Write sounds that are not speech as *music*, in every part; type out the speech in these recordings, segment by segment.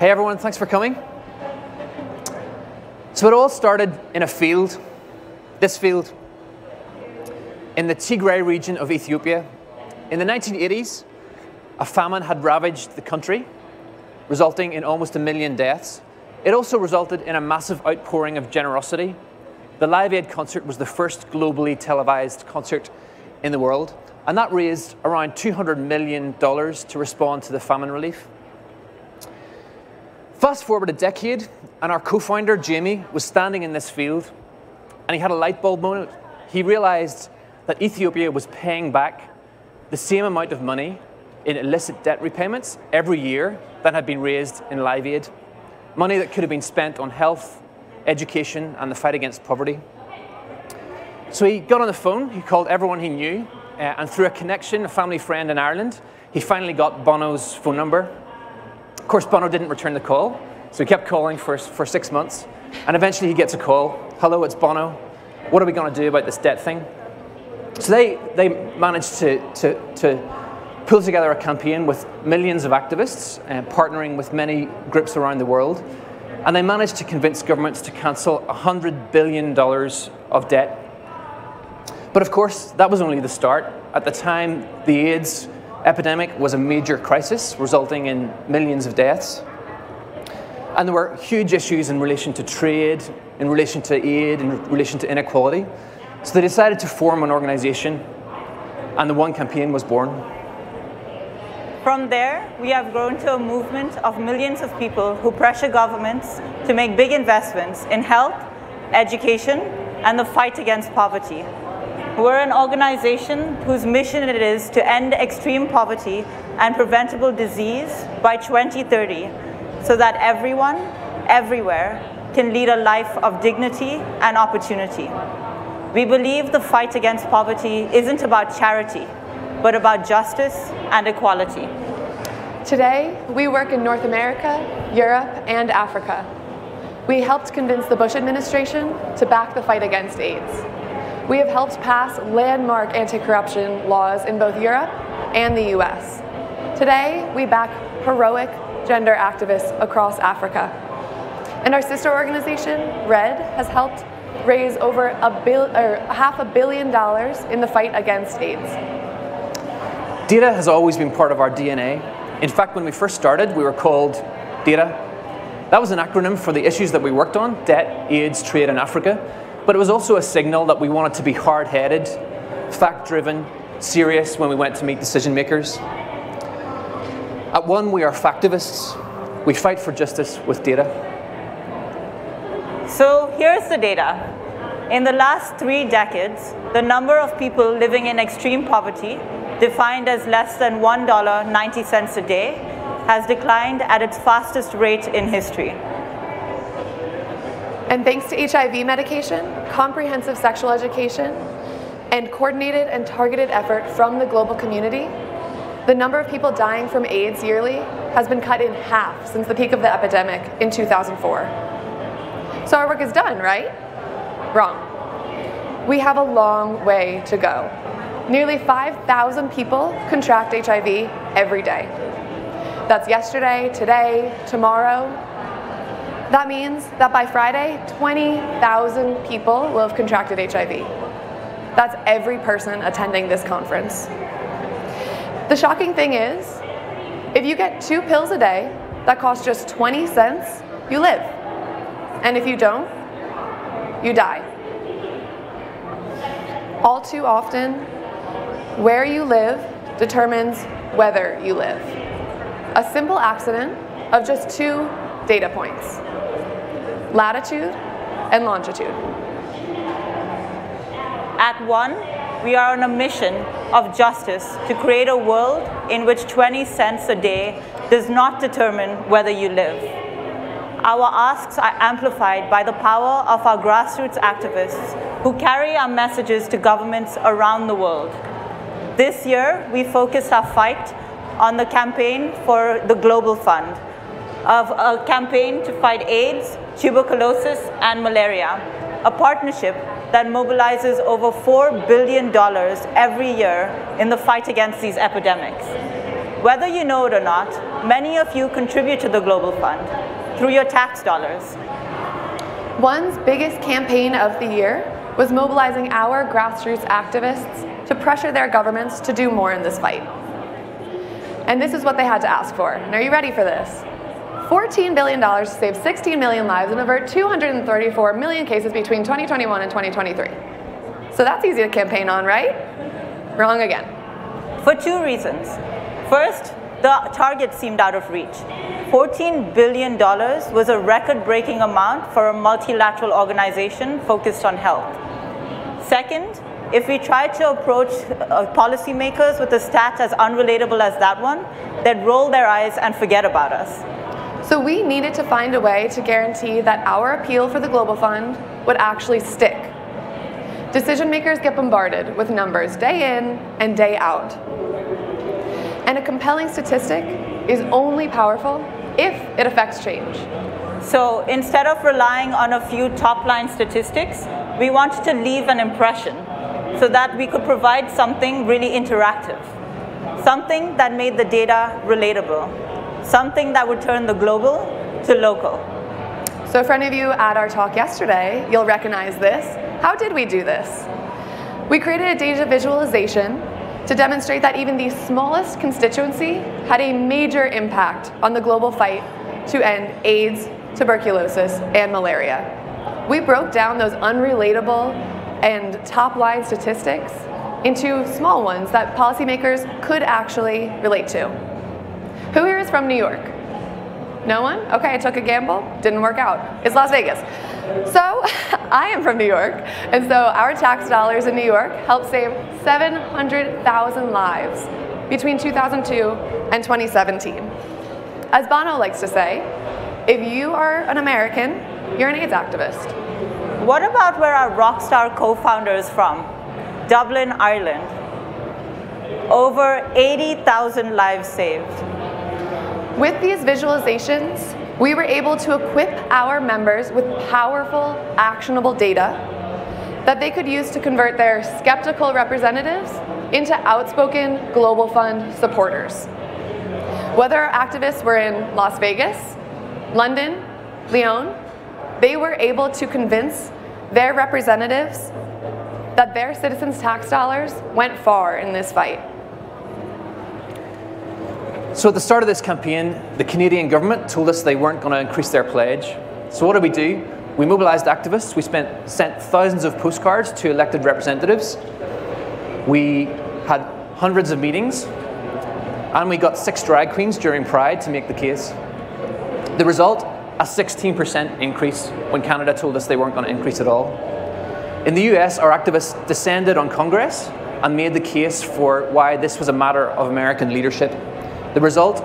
Hey everyone, thanks for coming. So it all started in a field, this field, in the Tigray region of Ethiopia. In the 1980s, a famine had ravaged the country, resulting in almost a million deaths. It also resulted in a massive outpouring of generosity. The Live Aid concert was the first globally televised concert in the world, and that raised around $200 million to respond to the famine relief. Fast forward a decade, and our co-founder, Jamie, was standing in this field, and he had a light bulb moment. He realized that Ethiopia was paying back the same amount of money in illicit debt repayments every year that had been raised in Live Aid, money that could have been spent on health, education, and the fight against poverty. So he got on the phone, he called everyone he knew, uh, and through a connection, a family friend in Ireland, he finally got Bono's phone number course, Bono didn't return the call, so he kept calling for, for six months. And eventually he gets a call. Hello, it's Bono. What are we going to do about this debt thing? So they, they managed to, to, to pull together a campaign with millions of activists, uh, partnering with many groups around the world. And they managed to convince governments to cancel $100 billion of debt. But of course, that was only the start. At the time, the AIDS epidemic was a major crisis, resulting in millions of deaths. And there were huge issues in relation to trade, in relation to aid, in relation to inequality. So they decided to form an organization, and the One Campaign was born. From there, we have grown to a movement of millions of people who pressure governments to make big investments in health, education, and the fight against poverty. We're an organization whose mission it is to end extreme poverty and preventable disease by 2030 so that everyone, everywhere, can lead a life of dignity and opportunity. We believe the fight against poverty isn't about charity, but about justice and equality. Today, we work in North America, Europe, and Africa. We helped convince the Bush administration to back the fight against AIDS. We have helped pass landmark anti-corruption laws in both Europe and the US. Today, we back heroic gender activists across Africa. And our sister organization, RED, has helped raise over a or half a billion dollars in the fight against AIDS. Data has always been part of our DNA. In fact, when we first started, we were called DATA. That was an acronym for the issues that we worked on, debt, AIDS, trade, and Africa but it was also a signal that we wanted to be hard-headed, fact-driven, serious when we went to meet decision makers. At One, we are factivists. We fight for justice with data. So here's the data. In the last three decades, the number of people living in extreme poverty, defined as less than $1.90 a day, has declined at its fastest rate in history. And thanks to HIV medication, comprehensive sexual education, and coordinated and targeted effort from the global community, the number of people dying from AIDS yearly has been cut in half since the peak of the epidemic in 2004. So our work is done, right? Wrong. We have a long way to go. Nearly 5,000 people contract HIV every day. That's yesterday, today, tomorrow, that means that by Friday, 20,000 people will have contracted HIV. That's every person attending this conference. The shocking thing is, if you get two pills a day that cost just 20 cents, you live. And if you don't, you die. All too often, where you live determines whether you live. A simple accident of just two data points latitude, and longitude. At One, we are on a mission of justice to create a world in which 20 cents a day does not determine whether you live. Our asks are amplified by the power of our grassroots activists who carry our messages to governments around the world. This year, we focused our fight on the campaign for the Global Fund, of a campaign to fight AIDS, tuberculosis, and malaria, a partnership that mobilizes over $4 billion every year in the fight against these epidemics. Whether you know it or not, many of you contribute to the Global Fund through your tax dollars. One's biggest campaign of the year was mobilizing our grassroots activists to pressure their governments to do more in this fight. And this is what they had to ask for. And are you ready for this? $14 billion to save 16 million lives and avert 234 million cases between 2021 and 2023. So that's easy to campaign on, right? Wrong again. For two reasons. First, the target seemed out of reach. $14 billion was a record breaking amount for a multilateral organization focused on health. Second, if we try to approach uh, policymakers with a stat as unrelatable as that one, they'd roll their eyes and forget about us. So we needed to find a way to guarantee that our appeal for the Global Fund would actually stick. Decision makers get bombarded with numbers day in and day out. And a compelling statistic is only powerful if it affects change. So instead of relying on a few top line statistics, we wanted to leave an impression so that we could provide something really interactive, something that made the data relatable, something that would turn the global to local. So for any of you at our talk yesterday, you'll recognize this. How did we do this? We created a data visualization to demonstrate that even the smallest constituency had a major impact on the global fight to end AIDS, tuberculosis, and malaria. We broke down those unrelatable and top line statistics into small ones that policymakers could actually relate to. Who here is from New York? No one? Okay, I took a gamble, didn't work out. It's Las Vegas. So, *laughs* I am from New York, and so our tax dollars in New York helped save 700,000 lives between 2002 and 2017. As Bono likes to say, if you are an American, you're an AIDS activist. What about where our Rockstar co-founder is from? Dublin, Ireland. Over 80,000 lives saved. With these visualizations, we were able to equip our members with powerful, actionable data that they could use to convert their skeptical representatives into outspoken Global Fund supporters. Whether our activists were in Las Vegas, London, Lyon, they were able to convince their representatives that their citizens' tax dollars went far in this fight. So at the start of this campaign, the Canadian government told us they weren't going to increase their pledge. So what did we do? We mobilized activists. We spent, sent thousands of postcards to elected representatives. We had hundreds of meetings. And we got six drag queens during Pride to make the case. The result, a 16% increase when Canada told us they weren't going to increase at all. In the US, our activists descended on Congress and made the case for why this was a matter of American leadership. The result,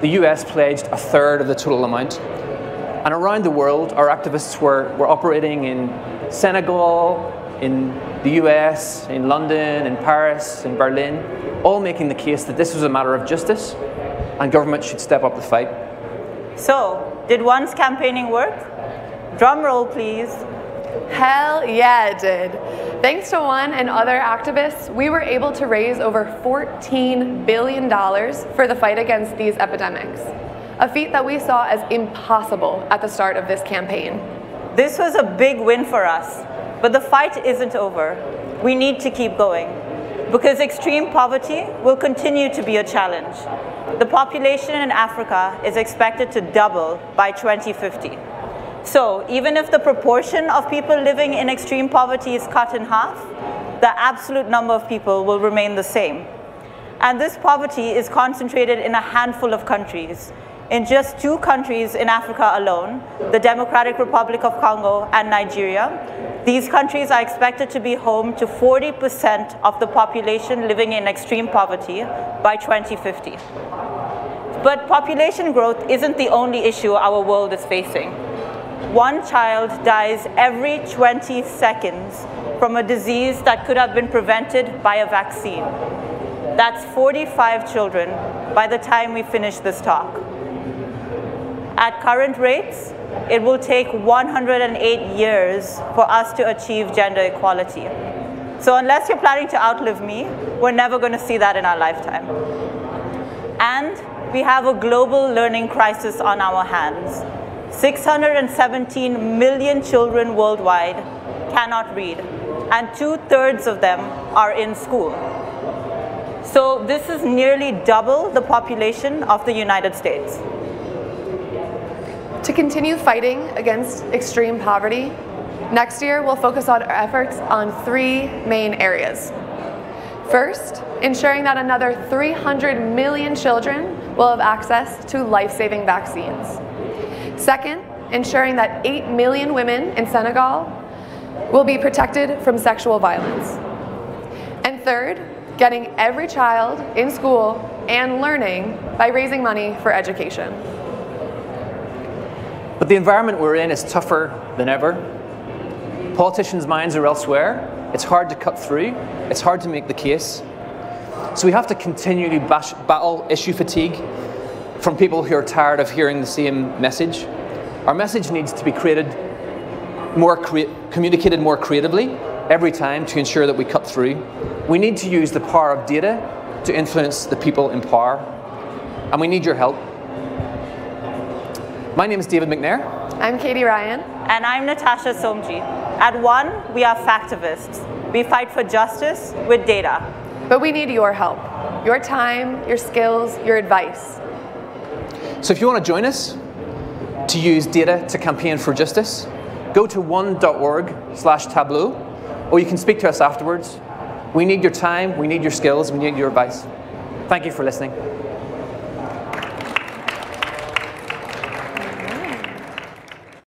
the US pledged a third of the total amount. And around the world, our activists were, were operating in Senegal, in the US, in London, in Paris, in Berlin, all making the case that this was a matter of justice and government should step up the fight. So, did one's campaigning work? Drum roll, please. Hell yeah, it did. Thanks to one and other activists, we were able to raise over $14 billion for the fight against these epidemics, a feat that we saw as impossible at the start of this campaign. This was a big win for us, but the fight isn't over. We need to keep going because extreme poverty will continue to be a challenge. The population in Africa is expected to double by 2050. So even if the proportion of people living in extreme poverty is cut in half, the absolute number of people will remain the same. And this poverty is concentrated in a handful of countries. In just two countries in Africa alone, the Democratic Republic of Congo and Nigeria, these countries are expected to be home to 40% of the population living in extreme poverty by 2050. But population growth isn't the only issue our world is facing. One child dies every 20 seconds from a disease that could have been prevented by a vaccine. That's 45 children by the time we finish this talk. At current rates, it will take 108 years for us to achieve gender equality. So unless you're planning to outlive me, we're never going to see that in our lifetime. And we have a global learning crisis on our hands. 617 million children worldwide cannot read, and two thirds of them are in school. So this is nearly double the population of the United States. To continue fighting against extreme poverty, next year we'll focus on our efforts on three main areas. First, ensuring that another 300 million children will have access to life-saving vaccines. Second, ensuring that 8 million women in Senegal will be protected from sexual violence. And third, getting every child in school and learning by raising money for education. But the environment we're in is tougher than ever. Politicians' minds are elsewhere. It's hard to cut through. It's hard to make the case. So we have to continually bash, battle issue fatigue from people who are tired of hearing the same message. Our message needs to be created more crea- communicated more creatively every time to ensure that we cut through. We need to use the power of data to influence the people in power, and we need your help. My name is David McNair. I'm Katie Ryan. And I'm Natasha Somji. At One, we are factivists. We fight for justice with data. But we need your help, your time, your skills, your advice. So if you want to join us to use data to campaign for justice, go to one.org slash tableau, or you can speak to us afterwards. We need your time, we need your skills, we need your advice. Thank you for listening.